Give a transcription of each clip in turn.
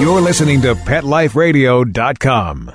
You're listening to PetLifeRadio.com.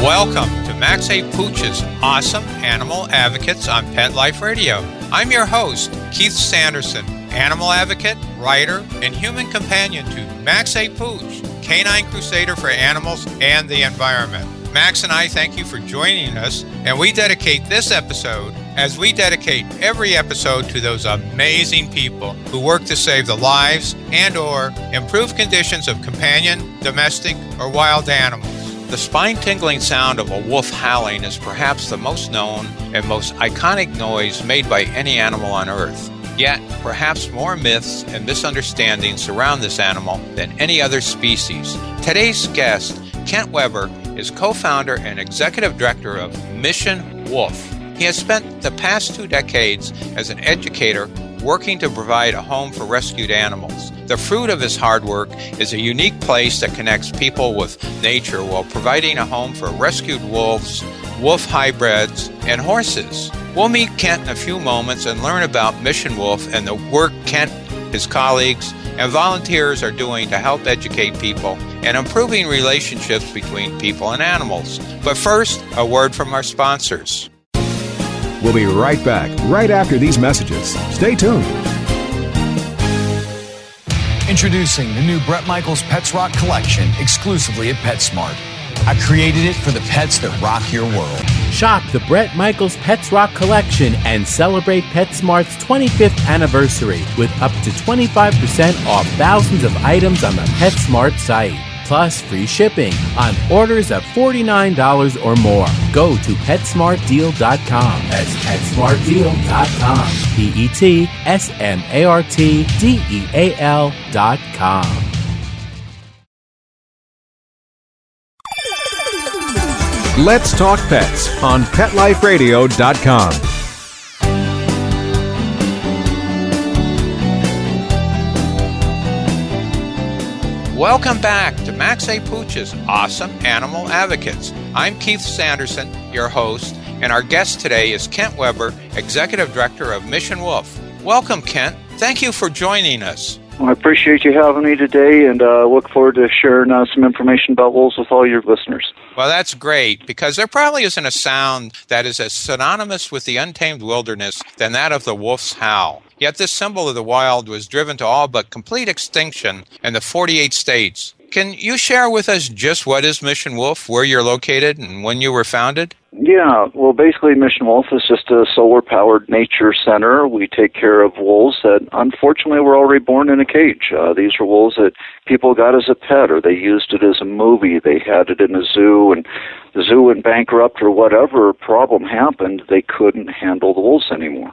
Welcome to Max A. Pooch's Awesome Animal Advocates on Pet Life Radio. I'm your host, Keith Sanderson, animal advocate, writer, and human companion to Max A. Pooch, canine crusader for animals and the environment. Max and I thank you for joining us, and we dedicate this episode as we dedicate every episode to those amazing people who work to save the lives and or improve conditions of companion, domestic, or wild animals. The spine tingling sound of a wolf howling is perhaps the most known and most iconic noise made by any animal on earth. Yet, perhaps more myths and misunderstandings surround this animal than any other species. Today's guest, Kent Weber, is co founder and executive director of Mission Wolf. He has spent the past two decades as an educator working to provide a home for rescued animals. The fruit of his hard work is a unique place that connects people with nature while providing a home for rescued wolves, wolf hybrids, and horses. We'll meet Kent in a few moments and learn about Mission Wolf and the work Kent, his colleagues, and volunteers are doing to help educate people and improving relationships between people and animals. But first, a word from our sponsors. We'll be right back right after these messages. Stay tuned. Introducing the new Bret Michaels Pets Rock collection exclusively at PetSmart. I created it for the pets that rock your world. Shop the Bret Michaels Pets Rock collection and celebrate PetSmart's 25th anniversary with up to 25% off thousands of items on the PetSmart site. Plus free shipping on orders of $49 or more. Go to PetSmartDeal.com. That's PetSmartDeal.com. P E T S M A R T D E A L.com. Let's Talk Pets on PetLifeRadio.com. Welcome back to Max A. Pooch's Awesome Animal Advocates. I'm Keith Sanderson, your host, and our guest today is Kent Weber, Executive Director of Mission Wolf. Welcome, Kent. Thank you for joining us. Well, I appreciate you having me today and uh, look forward to sharing uh, some information about wolves with all your listeners. Well, that's great because there probably isn't a sound that is as synonymous with the untamed wilderness than that of the wolf's howl. Yet this symbol of the wild was driven to all but complete extinction in the 48 states. Can you share with us just what is Mission Wolf, where you're located, and when you were founded? Yeah, well, basically, Mission Wolf is just a solar powered nature center. We take care of wolves that unfortunately were already born in a cage. Uh, these were wolves that people got as a pet or they used it as a movie. They had it in a zoo and the zoo went bankrupt or whatever problem happened, they couldn't handle the wolves anymore.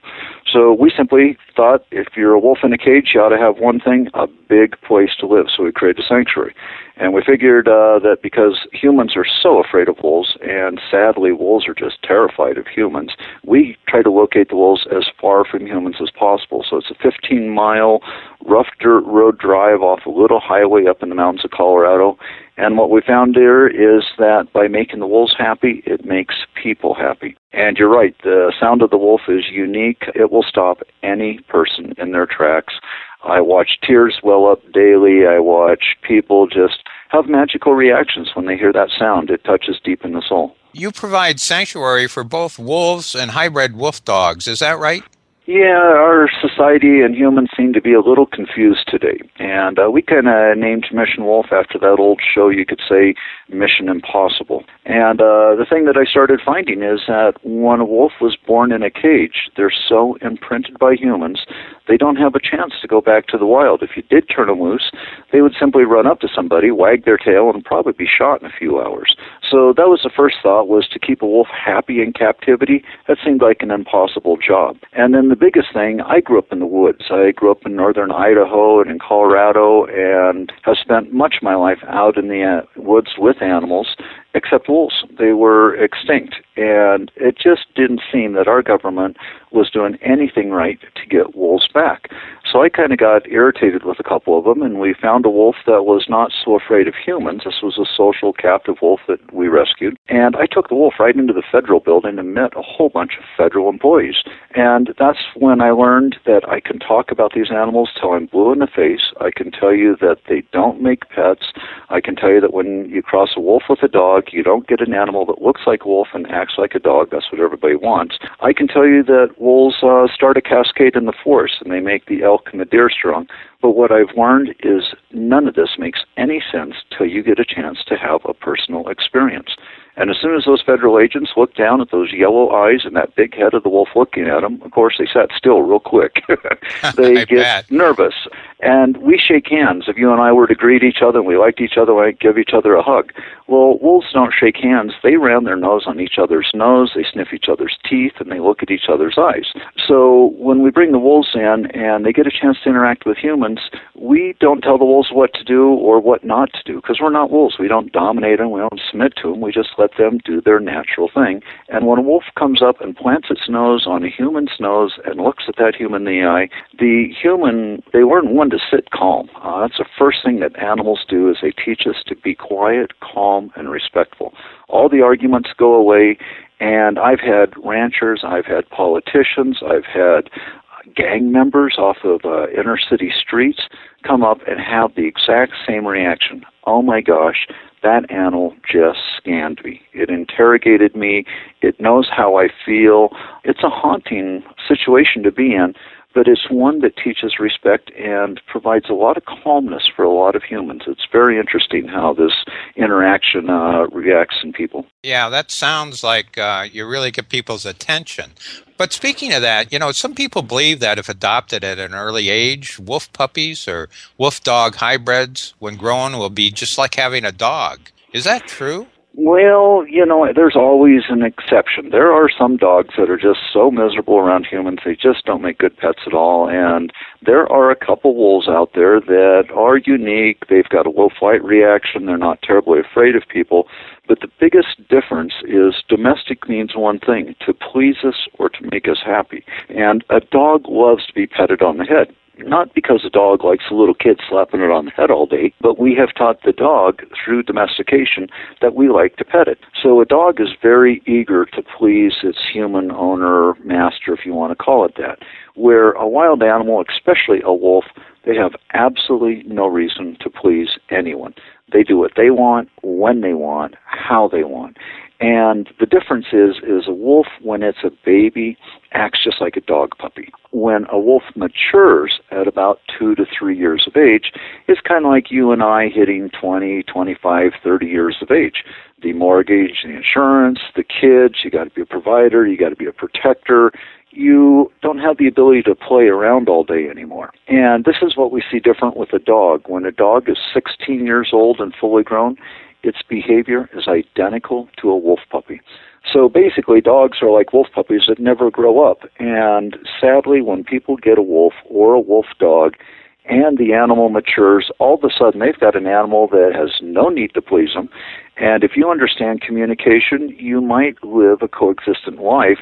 So we simply thought if you're a wolf in a cage, you ought to have one thing, a big place to live. So we created a sanctuary. And we figured uh, that because humans are so afraid of wolves, and sadly, wolves are just terrified of humans, we try to locate the wolves as far from humans as possible. So it's a 15 mile rough dirt road drive off a little highway up in the mountains of Colorado. And what we found there is that by making the wolves happy, it makes people happy. And you're right, the sound of the wolf is unique. It will stop any person in their tracks. I watch tears well up daily. I watch people just have magical reactions when they hear that sound. It touches deep in the soul. You provide sanctuary for both wolves and hybrid wolf dogs, is that right? Yeah, our society and humans seem to be a little confused today. And uh, we kind of named Mission Wolf after that old show, you could say Mission Impossible. And uh, the thing that I started finding is that when a wolf was born in a cage, they're so imprinted by humans, they don't have a chance to go back to the wild. If you did turn them loose, they would simply run up to somebody, wag their tail, and probably be shot in a few hours. So that was the first thought was to keep a wolf happy in captivity. That seemed like an impossible job. And then the biggest thing, I grew up in the woods. I grew up in northern Idaho and in Colorado and have spent much of my life out in the uh, woods with animals except wolves. They were extinct. And it just didn't seem that our government was doing anything right to get wolves back. So I kind of got irritated with a couple of them, and we found a wolf that was not so afraid of humans. This was a social captive wolf that we rescued. And I took the wolf right into the federal building and met a whole bunch of federal employees. And that's when I learned that I can talk about these animals till I'm blue in the face. I can tell you that they don't make pets. I can tell you that when you cross a wolf with a dog, you don't get an animal that looks like a wolf and acts like a dog. That's what everybody wants. I can tell you that wolves uh, start a cascade in the forest and they make the elk and the deer strong. But what I've learned is none of this makes any sense till you get a chance to have a personal experience. And as soon as those federal agents looked down at those yellow eyes and that big head of the wolf looking at them, of course, they sat still real quick. they get bet. nervous. And we shake hands. If you and I were to greet each other and we liked each other, we give each other a hug. Well, wolves don't shake hands. They ram their nose on each other's nose, they sniff each other's teeth, and they look at each other's eyes. So when we bring the wolves in and they get a chance to interact with humans, we don't tell the wolves what to do or what not to do because we're not wolves. We don't dominate them, we don't submit to them, we just let them do their natural thing. And when a wolf comes up and plants its nose on a human's nose and looks at that human in the eye, the human, they learn one to sit calm. Uh, that's the first thing that animals do is they teach us to be quiet, calm, and respectful. All the arguments go away, and I've had ranchers, I've had politicians, I've had gang members off of uh, inner city streets come up and have the exact same reaction. Oh my gosh, that animal just scanned me. It interrogated me. It knows how I feel. It's a haunting situation to be in, but it's one that teaches respect and provides a lot of calmness for a lot of humans. It's very interesting how this interaction uh, reacts in people. Yeah, that sounds like uh, you really get people's attention. But speaking of that, you know, some people believe that if adopted at an early age, wolf puppies or wolf dog hybrids, when grown, will be just like having a dog. Is that true? Well, you know, there's always an exception. There are some dogs that are just so miserable around humans, they just don't make good pets at all. And there are a couple wolves out there that are unique. They've got a low flight reaction. They're not terribly afraid of people. But the biggest difference is domestic means one thing to please us or to make us happy. And a dog loves to be petted on the head not because the dog likes a little kid slapping it on the head all day, but we have taught the dog through domestication that we like to pet it. So a dog is very eager to please its human owner, master, if you want to call it that. Where a wild animal, especially a wolf, they have absolutely no reason to please anyone. They do what they want, when they want, how they want. And the difference is, is a wolf, when it's a baby, acts just like a dog puppy. When a wolf matures at about two to three years of age, it's kind of like you and I hitting 20, 25, 30 years of age. The mortgage, the insurance, the kids, you got to be a provider, you got to be a protector. You don't have the ability to play around all day anymore. And this is what we see different with a dog. When a dog is 16 years old and fully grown, its behavior is identical to a wolf puppy. So basically, dogs are like wolf puppies that never grow up. And sadly, when people get a wolf or a wolf dog and the animal matures, all of a sudden they've got an animal that has no need to please them. And if you understand communication, you might live a coexistent life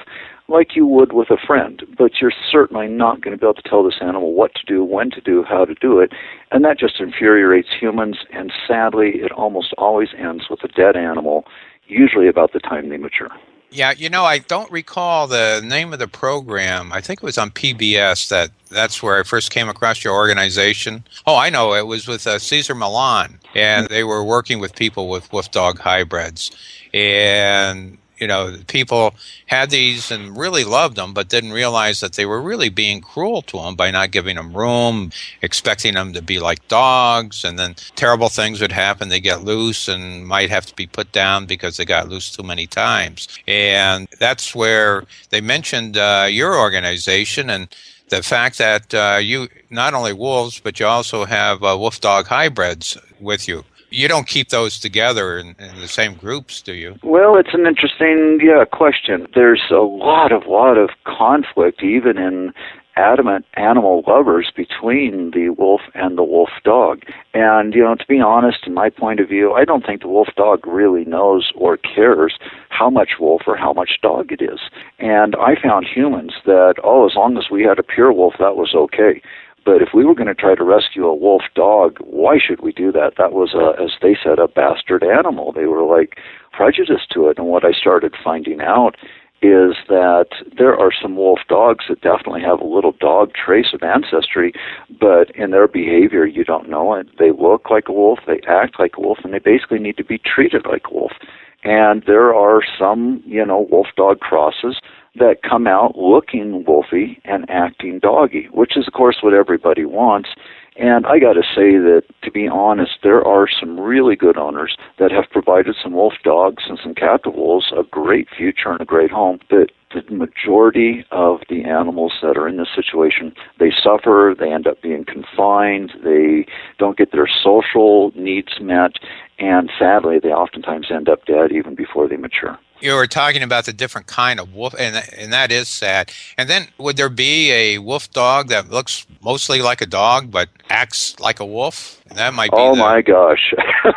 like you would with a friend, but you're certainly not going to be able to tell this animal what to do, when to do, how to do it, and that just infuriates humans, and sadly, it almost always ends with a dead animal, usually about the time they mature. Yeah, you know, I don't recall the name of the program. I think it was on PBS that that's where I first came across your organization. Oh, I know. It was with uh, Cesar Millan, and they were working with people with wolf dog hybrids. And you know, people had these and really loved them, but didn't realize that they were really being cruel to them by not giving them room, expecting them to be like dogs, and then terrible things would happen. They get loose and might have to be put down because they got loose too many times. And that's where they mentioned uh, your organization and the fact that uh, you not only wolves, but you also have uh, wolf dog hybrids with you you don't keep those together in, in, the same groups, do you? Well, it's an interesting yeah question. There's a lot of lot of conflict even in adamant animal lovers between the wolf and the wolf dog. And, you know, to be honest, in my point of view, I don't think the wolf dog really knows or cares how much wolf or how much dog it is. And I found humans that, oh, as long as we had a pure wolf, that was okay. But if we were going to try to rescue a wolf dog, why should we do that? That was, a, as they said, a bastard animal. They were like prejudiced to it. And what I started finding out is that there are some wolf dogs that definitely have a little dog trace of ancestry, but in their behavior, you don't know it. They look like a wolf, they act like a wolf, and they basically need to be treated like a wolf. And there are some, you know, wolf dog crosses that come out looking wolfy and acting doggy, which is, of course, what everybody wants. And I got to say that, to be honest, there are some really good owners that have provided some wolf dogs and some captive wolves a great future and a great home. But the majority of the animals that are in this situation, they suffer, they end up being confined, they don't get their social needs met, and sadly, they oftentimes end up dead even before they mature you were talking about the different kind of wolf, and and that is sad. And then, would there be a wolf dog that looks mostly like a dog but acts like a wolf? And that might be. Oh the... my gosh,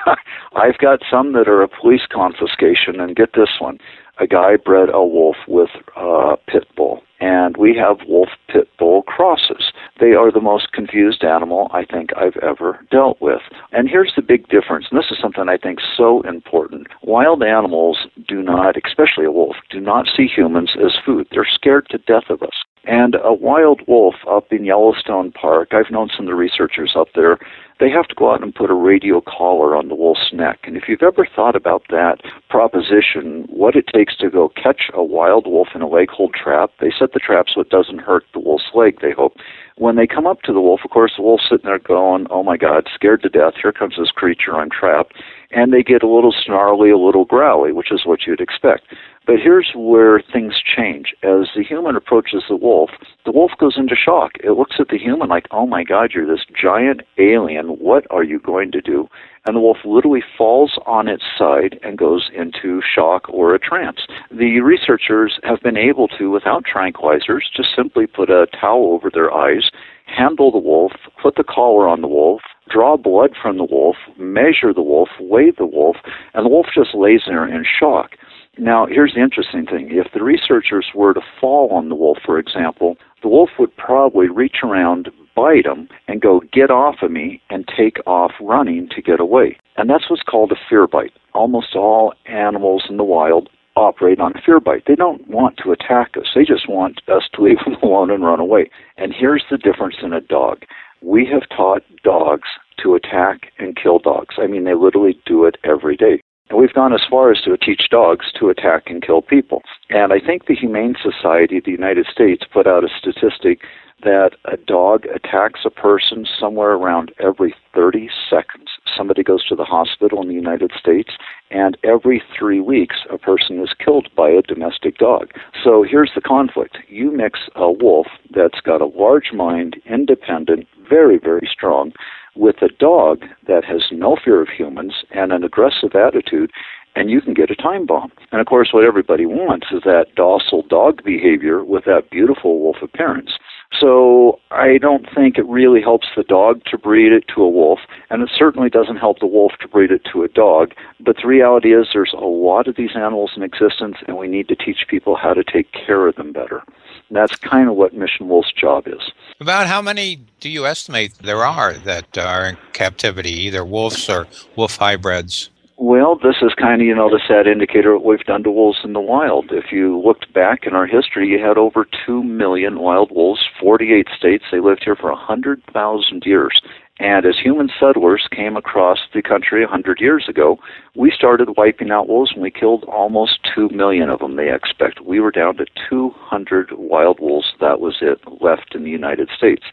I've got some that are a police confiscation, and get this one: a guy bred a wolf with a pit bull, and we have wolf pit bull crosses. They are the most confused animal I think I've ever dealt with. And here's the big difference, and this is something I think so important. Wild animals do not, especially a wolf, do not see humans as food. They're scared to death of us. And a wild wolf up in Yellowstone Park, I've known some of the researchers up there, they have to go out and put a radio collar on the wolf's neck. And if you've ever thought about that proposition, what it takes to go catch a wild wolf in a leg hold trap, they set the trap so it doesn't hurt the wolf's leg, they hope. When they come up to the wolf, of course, the wolf's sitting there going, oh my God, scared to death, here comes this creature, I'm trapped. And they get a little snarly, a little growly, which is what you'd expect. But here's where things change. As the human approaches the wolf, the wolf goes into shock. It looks at the human like, oh my God, you're this giant alien. What are you going to do? And the wolf literally falls on its side and goes into shock or a trance. The researchers have been able to, without tranquilizers, just simply put a towel over their eyes, handle the wolf, put the collar on the wolf, draw blood from the wolf, measure the wolf, weigh the wolf, and the wolf just lays there in shock. Now, here's the interesting thing. If the researchers were to fall on the wolf, for example, the wolf would probably reach around, bite him, and go, get off of me, and take off running to get away. And that's what's called a fear bite. Almost all animals in the wild operate on fear bite. They don't want to attack us. They just want us to leave them alone and run away. And here's the difference in a dog. We have taught dogs to attack and kill dogs. I mean, they literally do it every day. And we've gone as far as to teach dogs to attack and kill people. And I think the Humane Society of the United States put out a statistic that a dog attacks a person somewhere around every 30 seconds. Somebody goes to the hospital in the United States, and every three weeks, a person is killed by a domestic dog. So here's the conflict you mix a wolf that's got a large mind, independent, very, very strong, with a dog that has no fear of humans and an aggressive attitude, and you can get a time bomb. And of course, what everybody wants is that docile dog behavior with that beautiful wolf appearance. So I don't think it really helps the dog to breed it to a wolf, and it certainly doesn't help the wolf to breed it to a dog. But the reality is there's a lot of these animals in existence, and we need to teach people how to take care of them better. And that's kind of what Mission Wolf's job is. About how many do you estimate there are that are in captivity, either wolves or wolf hybrids? Well, this is kind of, you know, the sad indicator of what we've done to wolves in the wild. If you looked back in our history, you had over 2 million wild wolves, 48 states. They lived here for a 100,000 years. And as human settlers came across the country a 100 years ago, we started wiping out wolves and we killed almost 2 million of them, they expect. We were down to 200 wild wolves. That was it left in the United States.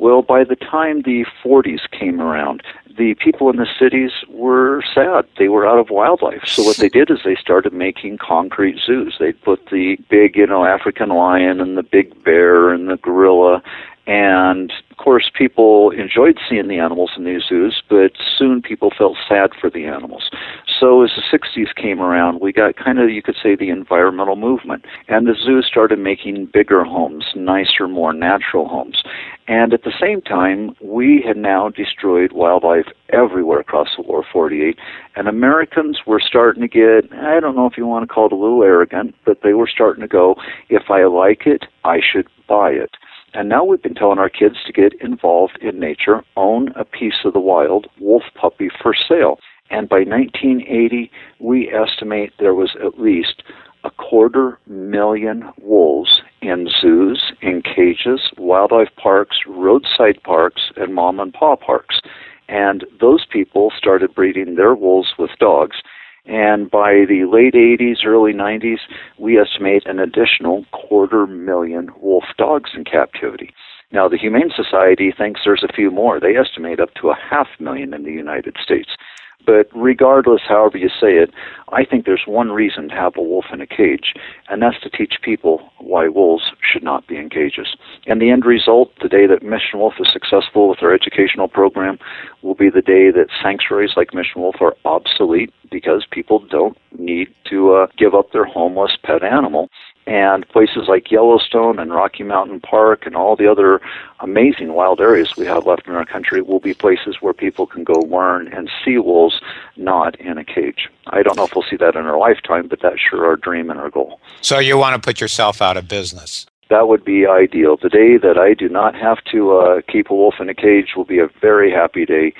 Well, by the time the 40s came around, the people in the cities were sad. They were out of wildlife. So what they did is they started making concrete zoos. They put the big, you know, African lion and the big bear and the gorilla and of course, people enjoyed seeing the animals in these zoos, but soon people felt sad for the animals. So as the 60s came around, we got kind of, you could say, the environmental movement. And the zoo started making bigger homes, nicer, more natural homes. And at the same time, we had now destroyed wildlife everywhere across the lower 48. And Americans were starting to get, I don't know if you want to call it a little arrogant, but they were starting to go, if I like it, I should buy it. And now we've been telling our kids to get involved in nature, own a piece of the wild wolf puppy for sale. And by 1980, we estimate there was at least a quarter million wolves in zoos, in cages, wildlife parks, roadside parks, and mom and pop parks. And those people started breeding their wolves with dogs. And by the late 80s, early 90s, we estimate an additional quarter million wolf dogs in captivity. Now, the Humane Society thinks there's a few more. They estimate up to a half million in the United States. But regardless, however you say it, I think there's one reason to have a wolf in a cage, and that's to teach people why wolves should not be in cages. And the end result, the day that Mission Wolf is successful with our educational program, will be the day that sanctuaries like Mission Wolf are obsolete because people don't need to uh, give up their homeless pet animal and places like Yellowstone and Rocky Mountain Park and all the other amazing wild areas we have left in our country will be places where people can go learn and see wolves not in a cage. I don't know if we'll see that in our lifetime, but that's sure our dream and our goal. So you want to put yourself out of business? That would be ideal. The day that I do not have to uh, keep a wolf in a cage will be a very happy day,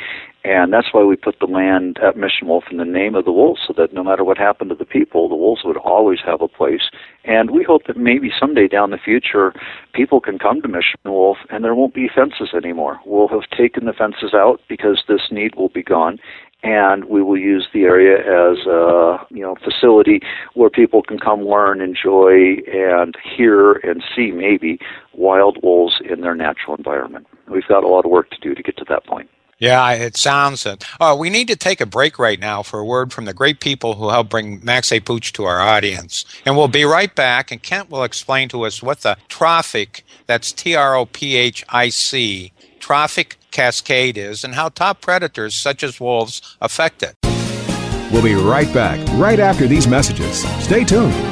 and that's why we put the land at Mission Wolf in the name of the wolves, so that no matter what happened to the people, the wolves would always have a place. And we hope that maybe someday down the future, people can come to Mission Wolf and there won't be fences anymore. We'll have taken the fences out because this need will be gone. And we will use the area as a you know facility where people can come learn, enjoy, and hear and see maybe wild wolves in their natural environment. We've got a lot of work to do to get to that point. Yeah, it sounds it. Oh, we need to take a break right now for a word from the great people who help bring Max A. Pooch to our audience. And we'll be right back, and Kent will explain to us what the trophic, that's T R O P H I C, trophic cascade is, and how top predators such as wolves affect it. We'll be right back, right after these messages. Stay tuned.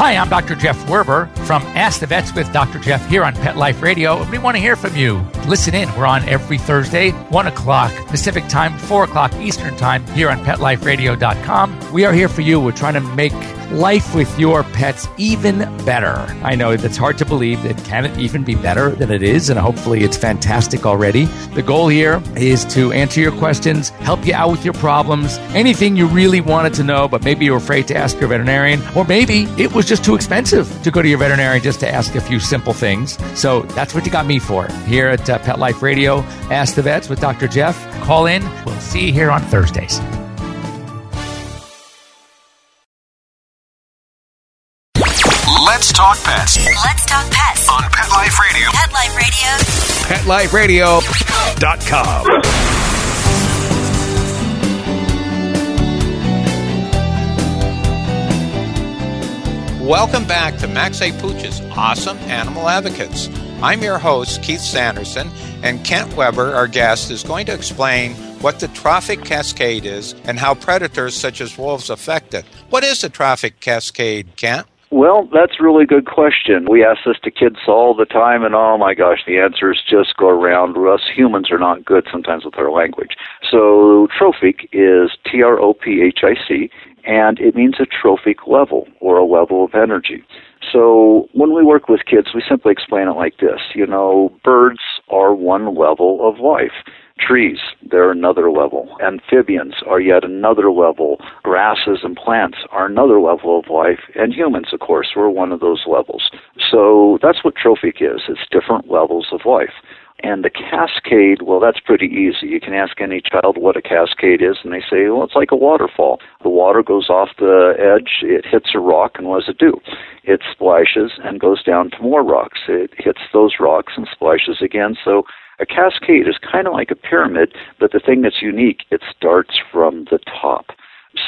Hi, I'm Dr. Jeff Werber from Ask the Vets with Dr. Jeff here on Pet Life Radio. We want to hear from you. Listen in. We're on every Thursday, 1 o'clock Pacific time, 4 o'clock Eastern time here on PetLifeRadio.com. We are here for you. We're trying to make life with your pets even better. I know that's hard to believe. It can it even be better than it is, and hopefully it's fantastic already. The goal here is to answer your questions, help you out with your problems, anything you really wanted to know, but maybe you're afraid to ask your veterinarian, or maybe it was just too expensive to go to your veterinarian just to ask a few simple things. So that's what you got me for here at uh, Pet Life Radio. Ask the Vets with Dr. Jeff. Call in. We'll see you here on Thursdays. Let's talk pets Let's talk pets. on Pet Life Radio. Pet Life Radio. PetLifeRadio.com. Welcome back to Max A. Pooch's Awesome Animal Advocates. I'm your host, Keith Sanderson, and Kent Weber, our guest, is going to explain what the trophic cascade is and how predators such as wolves affect it. What is the trophic cascade, Kent? Well, that's a really good question. We ask this to kids all the time, and oh my gosh, the answers just go around. Us humans are not good sometimes with our language. So, trophic is T R O P H I C, and it means a trophic level or a level of energy. So when we work with kids, we simply explain it like this. You know, birds are one level of life. Trees, they're another level. Amphibians are yet another level. Grasses and plants are another level of life. And humans, of course, we're one of those levels. So that's what trophic is. It's different levels of life. And the cascade, well, that's pretty easy. You can ask any child what a cascade is, and they say, well, it's like a waterfall. The water goes off the edge, it hits a rock, and what does it do? It splashes and goes down to more rocks. It hits those rocks and splashes again. So a cascade is kind of like a pyramid, but the thing that's unique, it starts from the top.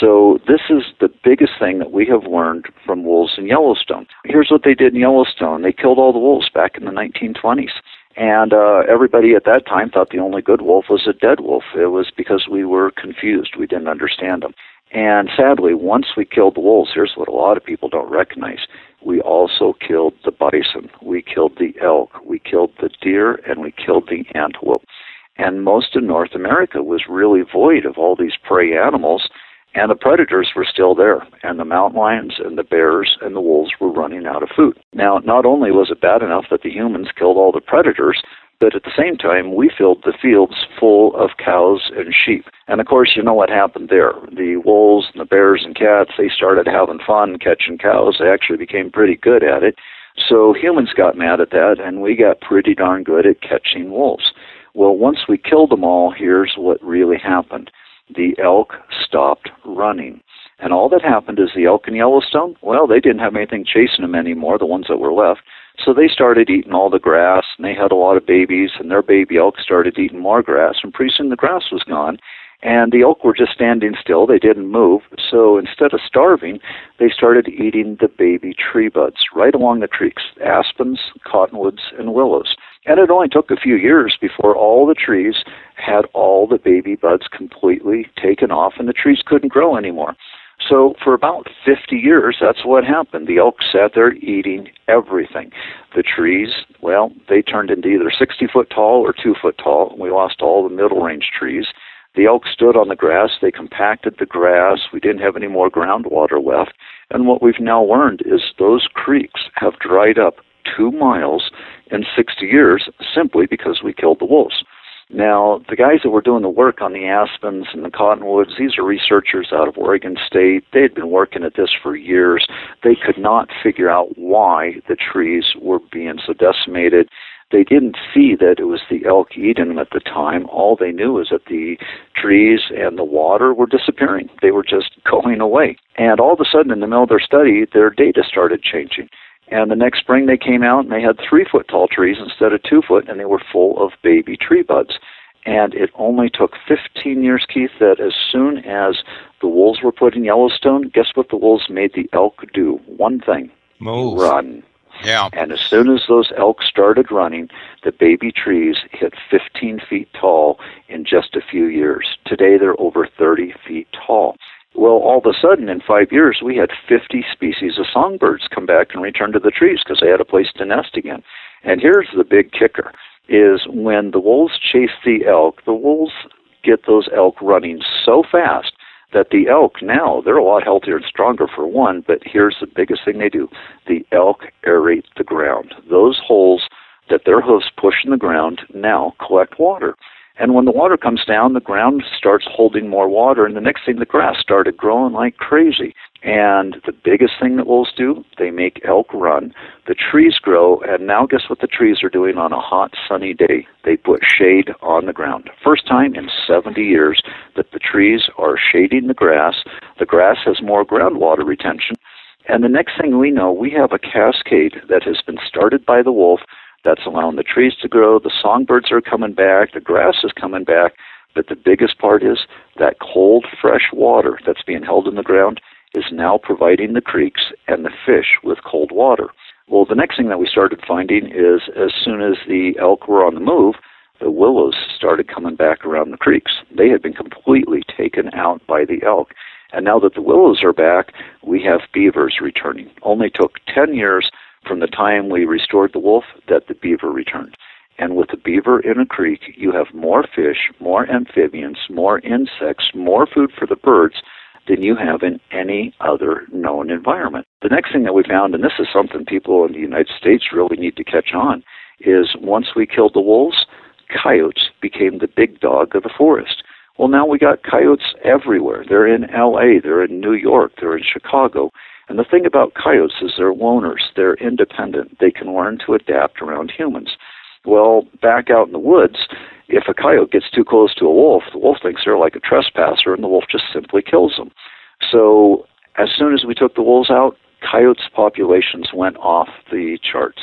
So this is the biggest thing that we have learned from wolves in Yellowstone. Here's what they did in Yellowstone. They killed all the wolves back in the 1920s. And uh, everybody at that time thought the only good wolf was a dead wolf. It was because we were confused. We didn't understand them. And sadly, once we killed the wolves, here's what a lot of people don't recognize. We also killed the bison. We killed the elk. We killed the deer and we killed the antelope. And most of North America was really void of all these prey animals and the predators were still there, and the mountain lions and the bears and the wolves were running out of food. Now, not only was it bad enough that the humans killed all the predators, but at the same time, we filled the fields full of cows and sheep. And of course, you know what happened there. The wolves and the bears and cats, they started having fun catching cows. They actually became pretty good at it. So humans got mad at that, and we got pretty darn good at catching wolves. Well, once we killed them all, here's what really happened the elk stopped running. And all that happened is the elk in Yellowstone, well, they didn't have anything chasing them anymore, the ones that were left. So they started eating all the grass, and they had a lot of babies, and their baby elk started eating more grass, and pretty soon the grass was gone. And the elk were just standing still, they didn't move. So instead of starving, they started eating the baby tree buds right along the creeks aspens, cottonwoods, and willows. And it only took a few years before all the trees had all the baby buds completely taken off and the trees couldn't grow anymore. So for about 50 years, that's what happened. The elk sat there eating everything. The trees, well, they turned into either 60 foot tall or 2 foot tall. and We lost all the middle range trees. The elk stood on the grass. They compacted the grass. We didn't have any more groundwater left. And what we've now learned is those creeks have dried up two miles in 60 years simply because we killed the wolves. Now, the guys that were doing the work on the aspens and the cottonwoods, these are researchers out of Oregon State. They had been working at this for years. They could not figure out why the trees were being so decimated. They didn't see that it was the elk eating them at the time. All they knew was that the trees and the water were disappearing. They were just going away. And all of a sudden, in the middle of their study, their data started changing. And the next spring they came out and they had three foot tall trees instead of two foot, and they were full of baby tree buds. And it only took 15 years, Keith, that as soon as the wolves were put in Yellowstone, guess what the wolves made the elk do? One thing move. Run. Yeah. And as soon as those elk started running, the baby trees hit 15 feet tall in just a few years. Today they're over 30 feet tall. Well, all of a sudden, in five years, we had 50 species of songbirds come back and return to the trees because they had a place to nest again. And here's the big kicker, is when the wolves chase the elk, the wolves get those elk running so fast that the elk now, they're a lot healthier and stronger for one, but here's the biggest thing they do. The elk aerate the ground. Those holes that their hoofs push in the ground now collect water. And when the water comes down, the ground starts holding more water, and the next thing, the grass started growing like crazy. And the biggest thing that wolves do, they make elk run. The trees grow, and now guess what the trees are doing on a hot, sunny day? They put shade on the ground. First time in 70 years that the trees are shading the grass. The grass has more groundwater retention. And the next thing we know, we have a cascade that has been started by the wolf that's allowing the trees to grow. The songbirds are coming back. The grass is coming back. But the biggest part is that cold, fresh water that's being held in the ground is now providing the creeks and the fish with cold water. Well, the next thing that we started finding is as soon as the elk were on the move, the willows started coming back around the creeks. They had been completely taken out by the elk. And now that the willows are back, we have beavers returning. Only took 10 years from the time we restored the wolf that the beaver returned. And with the beaver in a creek, you have more fish, more amphibians, more insects, more food for the birds than you have in any other known environment. The next thing that we found, and this is something people in the United States really need to catch on, is once we killed the wolves, coyotes became the big dog of the forest. Well, now we got coyotes everywhere. They're in LA, they're in New York, they're in Chicago. And the thing about coyotes is they're loners, they're independent, they can learn to adapt around humans. Well, back out in the woods, if a coyote gets too close to a wolf, the wolf thinks they're like a trespasser, and the wolf just simply kills them. So, as soon as we took the wolves out, coyotes' populations went off the charts.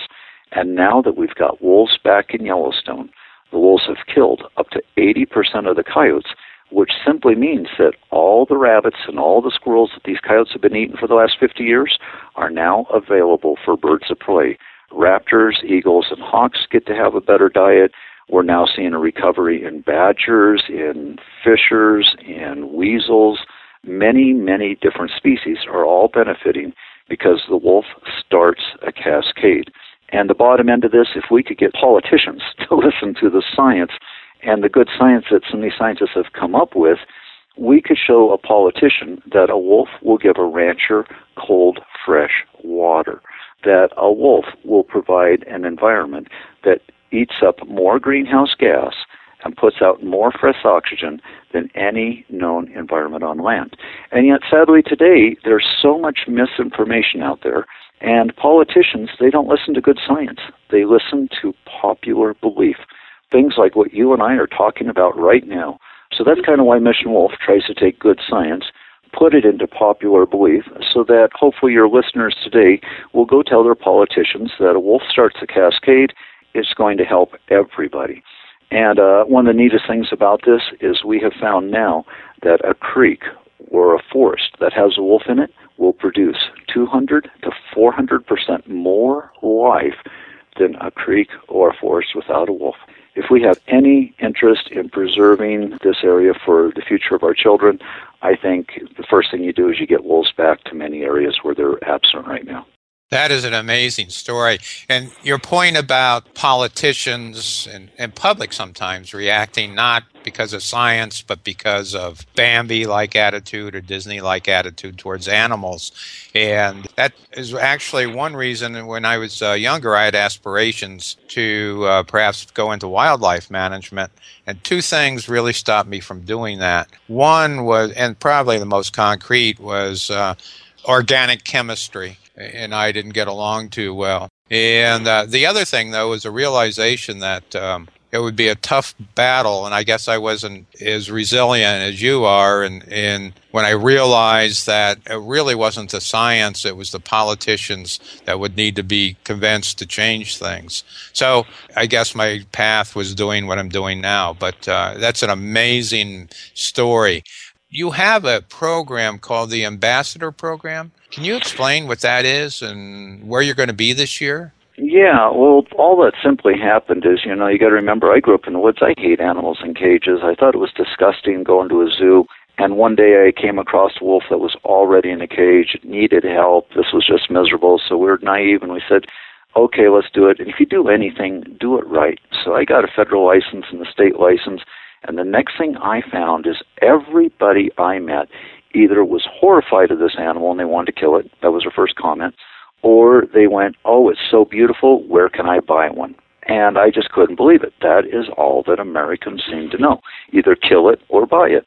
And now that we've got wolves back in Yellowstone, the wolves have killed up to 80% of the coyotes, which simply means that all the rabbits and all the squirrels that these coyotes have been eating for the last 50 years are now available for birds of prey. Raptors, eagles, and hawks get to have a better diet. We're now seeing a recovery in badgers, in fishers, in weasels. Many, many different species are all benefiting because the wolf starts a cascade. And the bottom end of this, if we could get politicians to listen to the science and the good science that so many scientists have come up with, we could show a politician that a wolf will give a rancher cold, fresh water, that a wolf will provide an environment that eats up more greenhouse gas and puts out more fresh oxygen than any known environment on land. And yet, sadly, today, there's so much misinformation out there and politicians, they don't listen to good science. They listen to popular belief. Things like what you and I are talking about right now. So that's kind of why Mission Wolf tries to take good science, put it into popular belief, so that hopefully your listeners today will go tell their politicians that a wolf starts a cascade. It's going to help everybody. And uh, one of the neatest things about this is we have found now that a creek or a forest that has a wolf in it will produce 200 to 400 percent more life than a creek or a forest without a wolf. If we have any interest in preserving this area for the future of our children, I think the first thing you do is you get wolves back to many areas where they're absent right now. That is an amazing story. And your point about politicians and, and public sometimes reacting not because of science, but because of Bambi like attitude or Disney like attitude towards animals. And that is actually one reason when I was uh, younger, I had aspirations to uh, perhaps go into wildlife management. And two things really stopped me from doing that. One was, and probably the most concrete, was uh, organic chemistry and I didn't get along too well. And uh, the other thing, though, was a realization that um, it would be a tough battle, and I guess I wasn't as resilient as you are. And, and when I realized that it really wasn't the science, it was the politicians that would need to be convinced to change things. So I guess my path was doing what I'm doing now. But uh, that's an amazing story. You have a program called the Ambassador Program. Can you explain what that is and where you're going to be this year? Yeah, well, all that simply happened is, you know, you got to remember, I grew up in the woods. I hate animals in cages. I thought it was disgusting going to a zoo. And one day I came across a wolf that was already in a cage, It needed help. This was just miserable. So we were naive and we said, okay, let's do it. And if you do anything, do it right. So I got a federal license and a state license. And the next thing I found is everybody I met either was horrified of this animal and they wanted to kill it. That was their first comment. Or they went, oh, it's so beautiful. Where can I buy one? And I just couldn't believe it. That is all that Americans seem to know. Either kill it or buy it.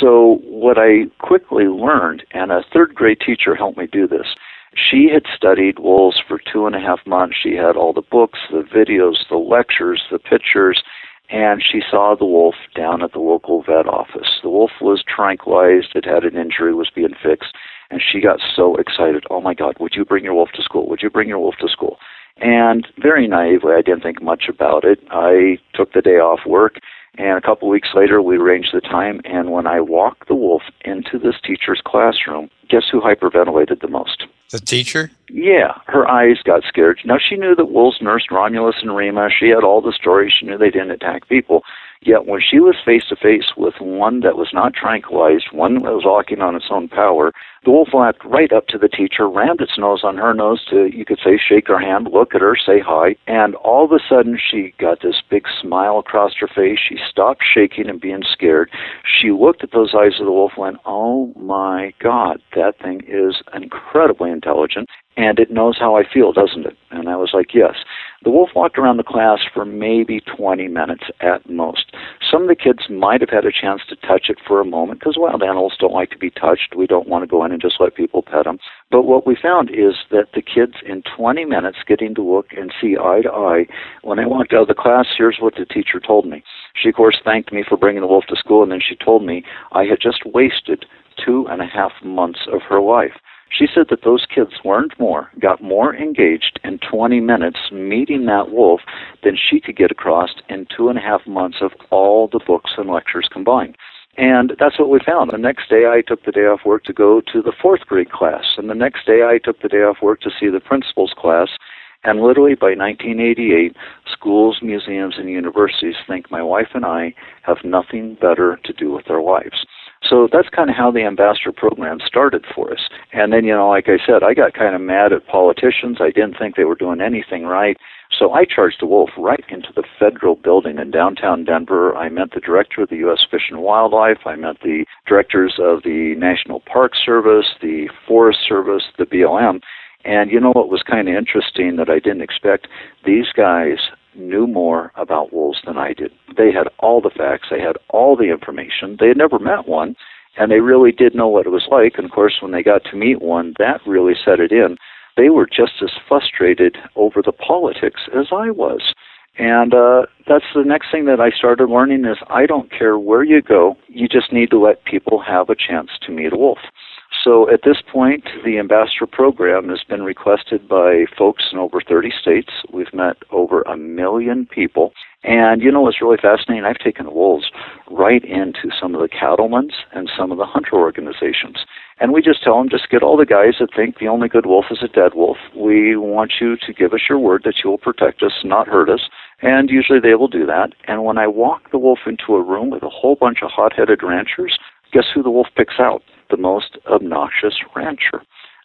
So what I quickly learned, and a third grade teacher helped me do this, she had studied wolves for two and a half months. She had all the books, the videos, the lectures, the pictures, and she saw the wolf down at the local vet office. The wolf was tranquilized, it had an injury, was being fixed, and she got so excited. Oh my God, would you bring your wolf to school? Would you bring your wolf to school? And very naively, I didn't think much about it. I took the day off work, and a couple of weeks later, we arranged the time. And when I walked the wolf into this teacher's classroom, guess who hyperventilated the most? The teacher? Yeah, her eyes got scared. Now she knew that wolves nursed Romulus and Remus. She had all the stories. She knew they didn't attack people. Yet when she was face to face with one that was not tranquilized, one that was walking on its own power, the wolf walked right up to the teacher, rammed its nose on her nose to, you could say, shake her hand, look at her, say hi, and all of a sudden she got this big smile across her face. She stopped shaking and being scared. She looked at those eyes of the wolf and went, Oh my God, that thing is incredibly intelligent and it knows how I feel, doesn't it? And I was like, yes. The wolf walked around the class for maybe 20 minutes at most. Some of the kids might have had a chance to touch it for a moment because wild animals don't like to be touched. We don't want to go in and just let people pet them. But what we found is that the kids in 20 minutes getting to look and see eye to eye, when I walked out of the class, here's what the teacher told me. She, of course, thanked me for bringing the wolf to school, and then she told me I had just wasted two and a half months of her life. She said that those kids learned more, got more engaged in 20 minutes meeting that wolf than she could get across in two and a half months of all the books and lectures combined. And that's what we found. The next day I took the day off work to go to the fourth grade class. And the next day I took the day off work to see the principal's class. And literally by 1988, schools, museums, and universities think my wife and I have nothing better to do with our lives. So that's kind of how the ambassador program started for us. And then, you know, like I said, I got kind of mad at politicians. I didn't think they were doing anything right. So I charged the wolf right into the federal building in downtown Denver. I met the director of the U.S. Fish and Wildlife. I met the directors of the National Park Service, the Forest Service, the BLM. And you know what was kind of interesting that I didn't expect? These guys knew more about wolves than I did. They had all the facts, they had all the information. They had never met one, and they really did know what it was like. And of course, when they got to meet one, that really set it in. They were just as frustrated over the politics as I was. And uh, that's the next thing that I started learning is I don't care where you go, you just need to let people have a chance to meet a wolf. So at this point, the ambassador program has been requested by folks in over 30 states. We've met over a million people. And you know what's really fascinating? I've taken the wolves right into some of the cattlemen's and some of the hunter organizations. And we just tell them, just get all the guys that think the only good wolf is a dead wolf. We want you to give us your word that you will protect us, not hurt us. And usually they will do that. And when I walk the wolf into a room with a whole bunch of hot headed ranchers, guess who the wolf picks out? The most obnoxious rancher.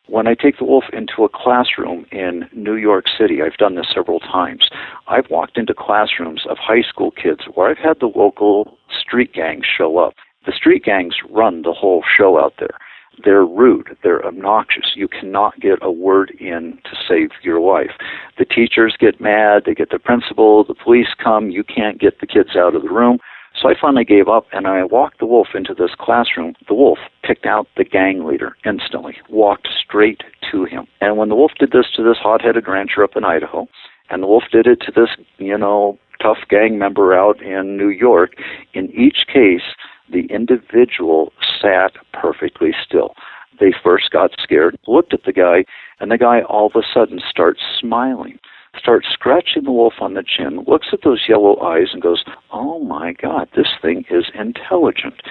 When I take the wolf into a classroom in New York City, I've done this several times. I've walked into classrooms of high school kids where I've had the local street gangs show up. The street gangs run the whole show out there. They're rude. They're obnoxious. You cannot get a word in to save your life. The teachers get mad. They get the principal. The police come. You can't get the kids out of the room. So I finally gave up and I walked the wolf into this classroom. The wolf picked out the gang leader instantly, walked straight to him. And when the wolf did this to this hot headed rancher up in Idaho, and the wolf did it to this, you know, tough gang member out in New York, in each case, the individual sat perfectly still. They first got scared, looked at the guy, and the guy all of a sudden starts smiling starts scratching the wolf on the chin, looks at those yellow eyes, and goes, Oh my God, this thing is intelligent.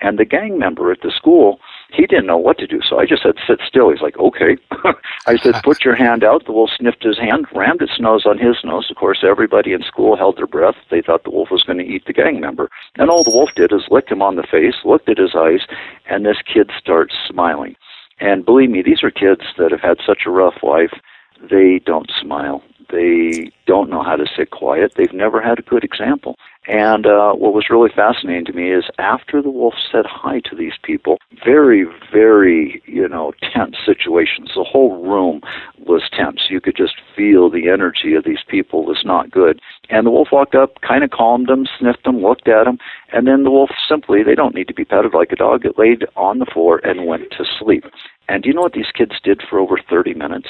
And the gang member at the school, he didn't know what to do, so I just said, Sit still. He's like, Okay. I said, Put your hand out. The wolf sniffed his hand, rammed its nose on his nose. Of course, everybody in school held their breath. They thought the wolf was going to eat the gang member. And all the wolf did is licked him on the face, looked at his eyes, and this kid starts smiling. And believe me, these are kids that have had such a rough life. They don't smile. They don't know how to sit quiet. They've never had a good example. And uh, what was really fascinating to me is after the wolf said hi to these people, very, very, you know, tense situations. The whole room was tense. You could just feel the energy of these people was not good. And the wolf walked up, kind of calmed them, sniffed them, looked at them, and then the wolf simply, they don't need to be petted like a dog, it laid on the floor and went to sleep. And do you know what these kids did for over 30 minutes?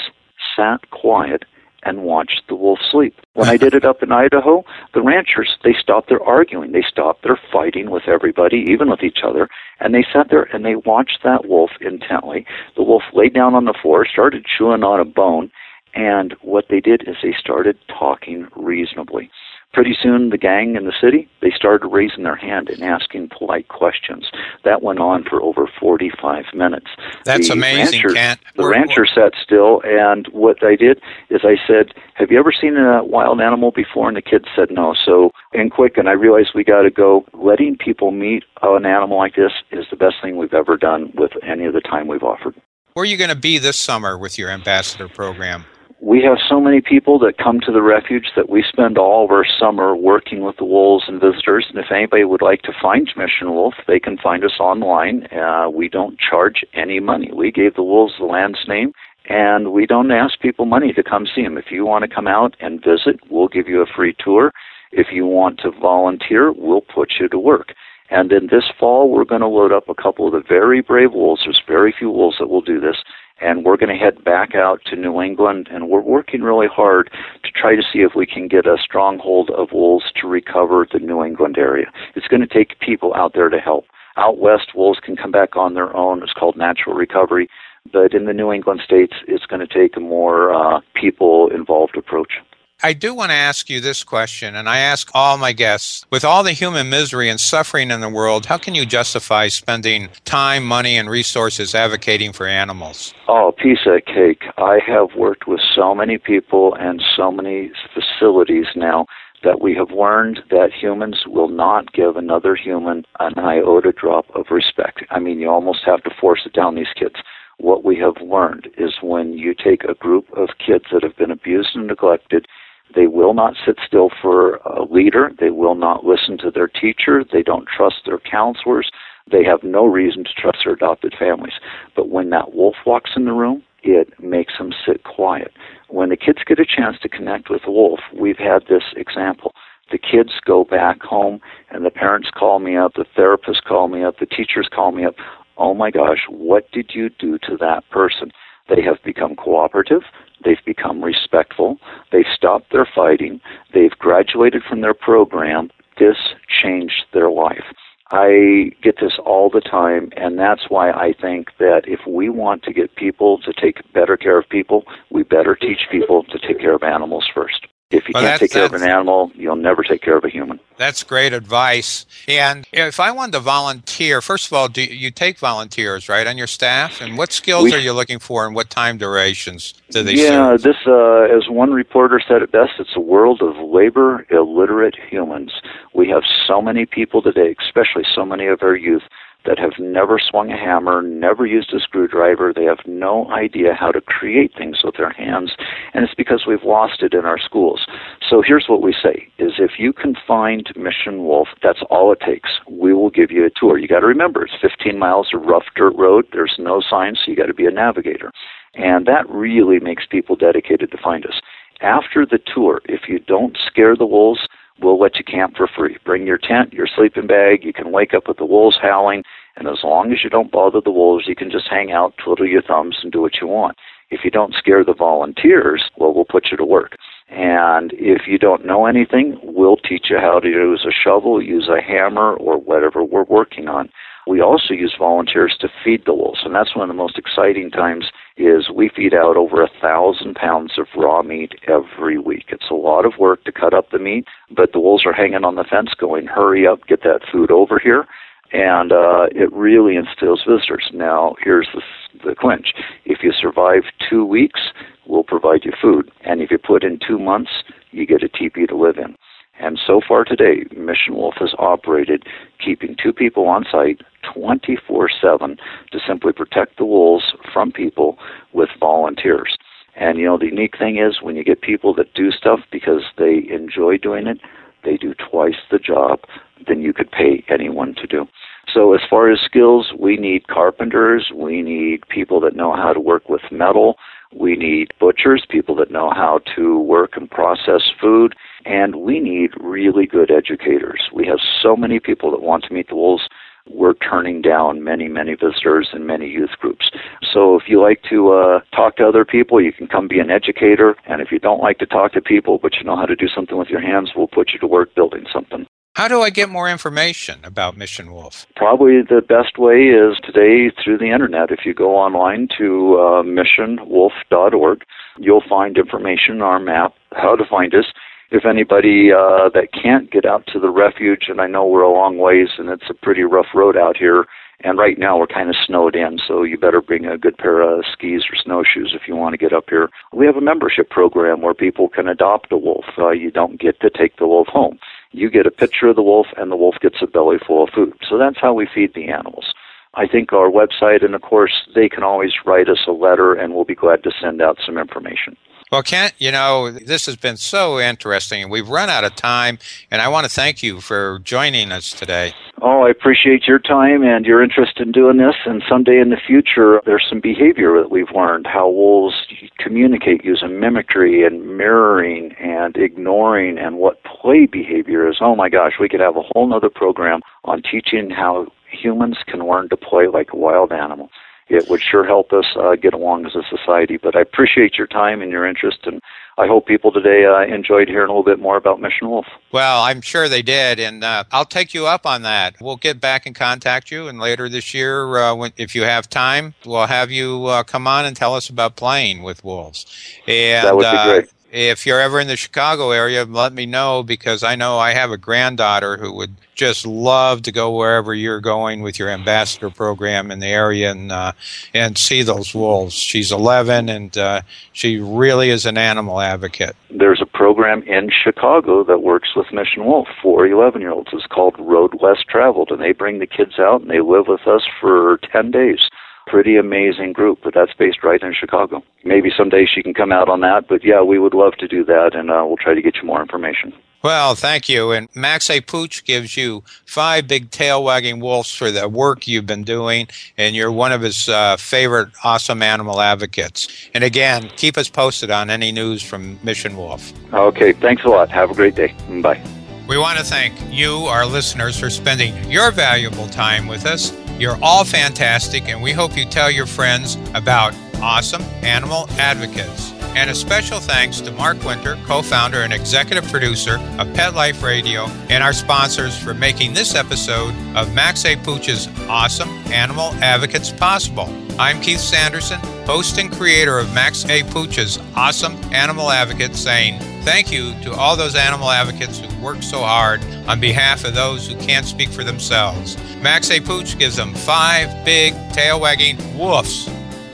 Sat quiet and watched the wolf sleep. When I did it up in Idaho, the ranchers, they stopped their arguing. They stopped their fighting with everybody, even with each other, and they sat there and they watched that wolf intently. The wolf lay down on the floor, started chewing on a bone, and what they did is they started talking reasonably. Pretty soon, the gang in the city, they started raising their hand and asking polite questions. That went on for over 45 minutes. That's the amazing, rancher, Kent. The We're- rancher sat still, and what I did is I said, Have you ever seen a wild animal before? And the kids said no. So, and quick, and I realized we got to go. Letting people meet an animal like this is the best thing we've ever done with any of the time we've offered. Where are you going to be this summer with your ambassador program? We have so many people that come to the refuge that we spend all of our summer working with the wolves and visitors. And if anybody would like to find Mission Wolf, they can find us online. Uh, we don't charge any money. We gave the wolves the land's name, and we don't ask people money to come see them. If you want to come out and visit, we'll give you a free tour. If you want to volunteer, we'll put you to work. And then this fall, we're going to load up a couple of the very brave wolves. There's very few wolves that will do this and we're going to head back out to New England, and we're working really hard to try to see if we can get a stronghold of wolves to recover the New England area. It's going to take people out there to help. Out west, wolves can come back on their own. It's called natural recovery. But in the New England states, it's going to take a more uh, people involved approach. I do want to ask you this question, and I ask all my guests with all the human misery and suffering in the world, how can you justify spending time, money, and resources advocating for animals? Oh, piece of cake. I have worked with so many people and so many facilities now that we have learned that humans will not give another human an iota drop of respect. I mean, you almost have to force it down these kids. What we have learned is when you take a group of kids that have been abused and neglected they will not sit still for a leader. They will not listen to their teacher. They don't trust their counselors. They have no reason to trust their adopted families. But when that wolf walks in the room, it makes them sit quiet. When the kids get a chance to connect with wolf, we've had this example. The kids go back home, and the parents call me up, the therapists call me up, the teachers call me up. Oh my gosh, what did you do to that person? They have become cooperative. They've become respectful. They've stopped their fighting. They've graduated from their program. This changed their life. I get this all the time, and that's why I think that if we want to get people to take better care of people, we better teach people to take care of animals first. If you Well, can't take care of an animal, you'll never take care of a human. That's great advice. And if I wanted to volunteer, first of all, do you take volunteers, right, on your staff? And what skills We- are you looking for and what time durations do they yeah, serve? this, uh, as one reporter said it best, it's a world of labor illiterate humans. We have so many people today, especially so many of our youth, that have never swung a hammer, never used a screwdriver. They have no idea how to create things with their hands, and it's because we've lost it in our schools. So here's what we say is if you can find Mission Wolf, that's all it takes. We will give you a tour. You got to remember it's 15 miles of rough dirt road. There's no signs, so you got to be a navigator. And that really makes people dedicated to find us. After the tour, if you don't scare the wolves, we'll let you camp for free. Bring your tent, your sleeping bag. You can wake up with the wolves howling, and as long as you don't bother the wolves, you can just hang out, twiddle your thumbs, and do what you want. If you don't scare the volunteers, well, we'll put you to work. And if you don't know anything, we'll teach you how to use a shovel, use a hammer, or whatever we're working on. We also use volunteers to feed the wolves, and that's one of the most exciting times is we feed out over a thousand pounds of raw meat every week. It's a lot of work to cut up the meat, but the wolves are hanging on the fence going, hurry up, get that food over here. And uh, it really instills visitors. Now, here's the, the clinch. If you survive two weeks, we'll provide you food. And if you put in two months, you get a teepee to live in. And so far today, Mission Wolf has operated keeping two people on site 24 7 to simply protect the wolves from people with volunteers. And you know, the unique thing is when you get people that do stuff because they enjoy doing it, they do twice the job than you could pay anyone to do. So, as far as skills, we need carpenters, we need people that know how to work with metal, we need butchers, people that know how to work and process food, and we need really good educators. We have so many people that want to meet the wolves. We're turning down many, many visitors and many youth groups. So if you like to uh, talk to other people, you can come be an educator. And if you don't like to talk to people, but you know how to do something with your hands, we'll put you to work building something. How do I get more information about Mission Wolf? Probably the best way is today through the internet. If you go online to uh, missionwolf.org, you'll find information on our map, how to find us. if anybody uh, that can't get out to the refuge, and I know we're a long ways and it's a pretty rough road out here, and right now we're kind of snowed in, so you better bring a good pair of skis or snowshoes if you want to get up here. We have a membership program where people can adopt a wolf. Uh, you don't get to take the wolf home. You get a picture of the wolf, and the wolf gets a belly full of food. So that's how we feed the animals. I think our website, and of course, they can always write us a letter, and we'll be glad to send out some information. Well, Kent, you know, this has been so interesting. We've run out of time, and I want to thank you for joining us today. Oh, I appreciate your time and your interest in doing this. And someday in the future, there's some behavior that we've learned how wolves communicate using mimicry and mirroring and ignoring and what play behavior is. Oh my gosh, we could have a whole other program on teaching how humans can learn to play like wild animal it would sure help us uh, get along as a society. But I appreciate your time and your interest, and I hope people today uh, enjoyed hearing a little bit more about Mission Wolf. Well, I'm sure they did, and uh, I'll take you up on that. We'll get back and contact you, and later this year, uh, when, if you have time, we'll have you uh, come on and tell us about playing with wolves. And, that would be uh, great if you're ever in the Chicago area, let me know because I know I have a granddaughter who would just love to go wherever you're going with your ambassador program in the area and uh, and see those wolves. She's 11 and uh, she really is an animal advocate. There's a program in Chicago that works with Mission Wolf for 11 year olds. It's called Road Less Traveled, and they bring the kids out and they live with us for 10 days pretty amazing group, but that's based right in Chicago. Maybe someday she can come out on that, but yeah, we would love to do that, and uh, we'll try to get you more information. Well, thank you. And Max A. Pooch gives you five big tail wagging wolves for the work you've been doing, and you're one of his uh, favorite awesome animal advocates. And again, keep us posted on any news from Mission Wolf. Okay, thanks a lot. Have a great day. Bye. We want to thank you, our listeners, for spending your valuable time with us. You're all fantastic, and we hope you tell your friends about awesome animal advocates. And a special thanks to Mark Winter, co founder and executive producer of Pet Life Radio, and our sponsors for making this episode of Max A. Pooch's Awesome Animal Advocates possible. I'm Keith Sanderson, host and creator of Max A. Pooch's Awesome Animal Advocates, saying thank you to all those animal advocates who work so hard on behalf of those who can't speak for themselves. Max A. Pooch gives them five big tail wagging woofs.